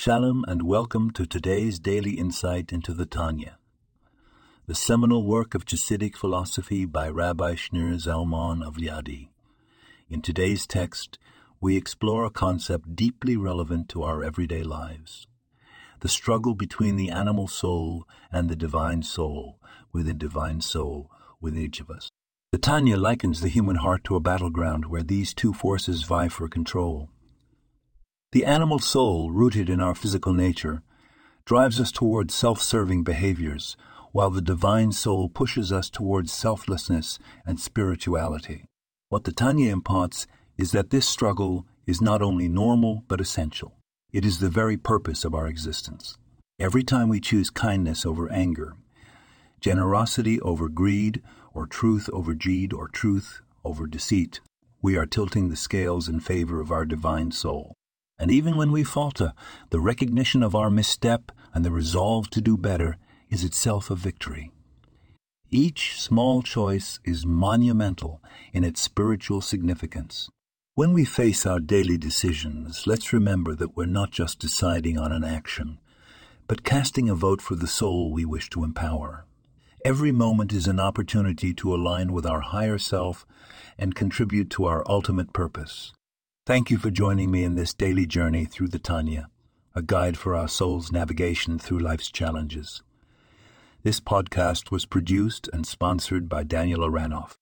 Shalom and welcome to today's daily insight into the Tanya, the seminal work of Chassidic philosophy by Rabbi Shneur Zalman of Liadi. In today's text, we explore a concept deeply relevant to our everyday lives the struggle between the animal soul and the divine soul within divine soul within each of us. The Tanya likens the human heart to a battleground where these two forces vie for control. The animal soul, rooted in our physical nature, drives us toward self serving behaviors, while the divine soul pushes us towards selflessness and spirituality. What the Tanya imparts is that this struggle is not only normal but essential. It is the very purpose of our existence. Every time we choose kindness over anger, generosity over greed, or truth over greed, or truth over deceit, we are tilting the scales in favor of our divine soul. And even when we falter, the recognition of our misstep and the resolve to do better is itself a victory. Each small choice is monumental in its spiritual significance. When we face our daily decisions, let's remember that we're not just deciding on an action, but casting a vote for the soul we wish to empower. Every moment is an opportunity to align with our higher self and contribute to our ultimate purpose. Thank you for joining me in this daily journey through the Tanya, a guide for our soul's navigation through life's challenges. This podcast was produced and sponsored by Daniel Aranoff.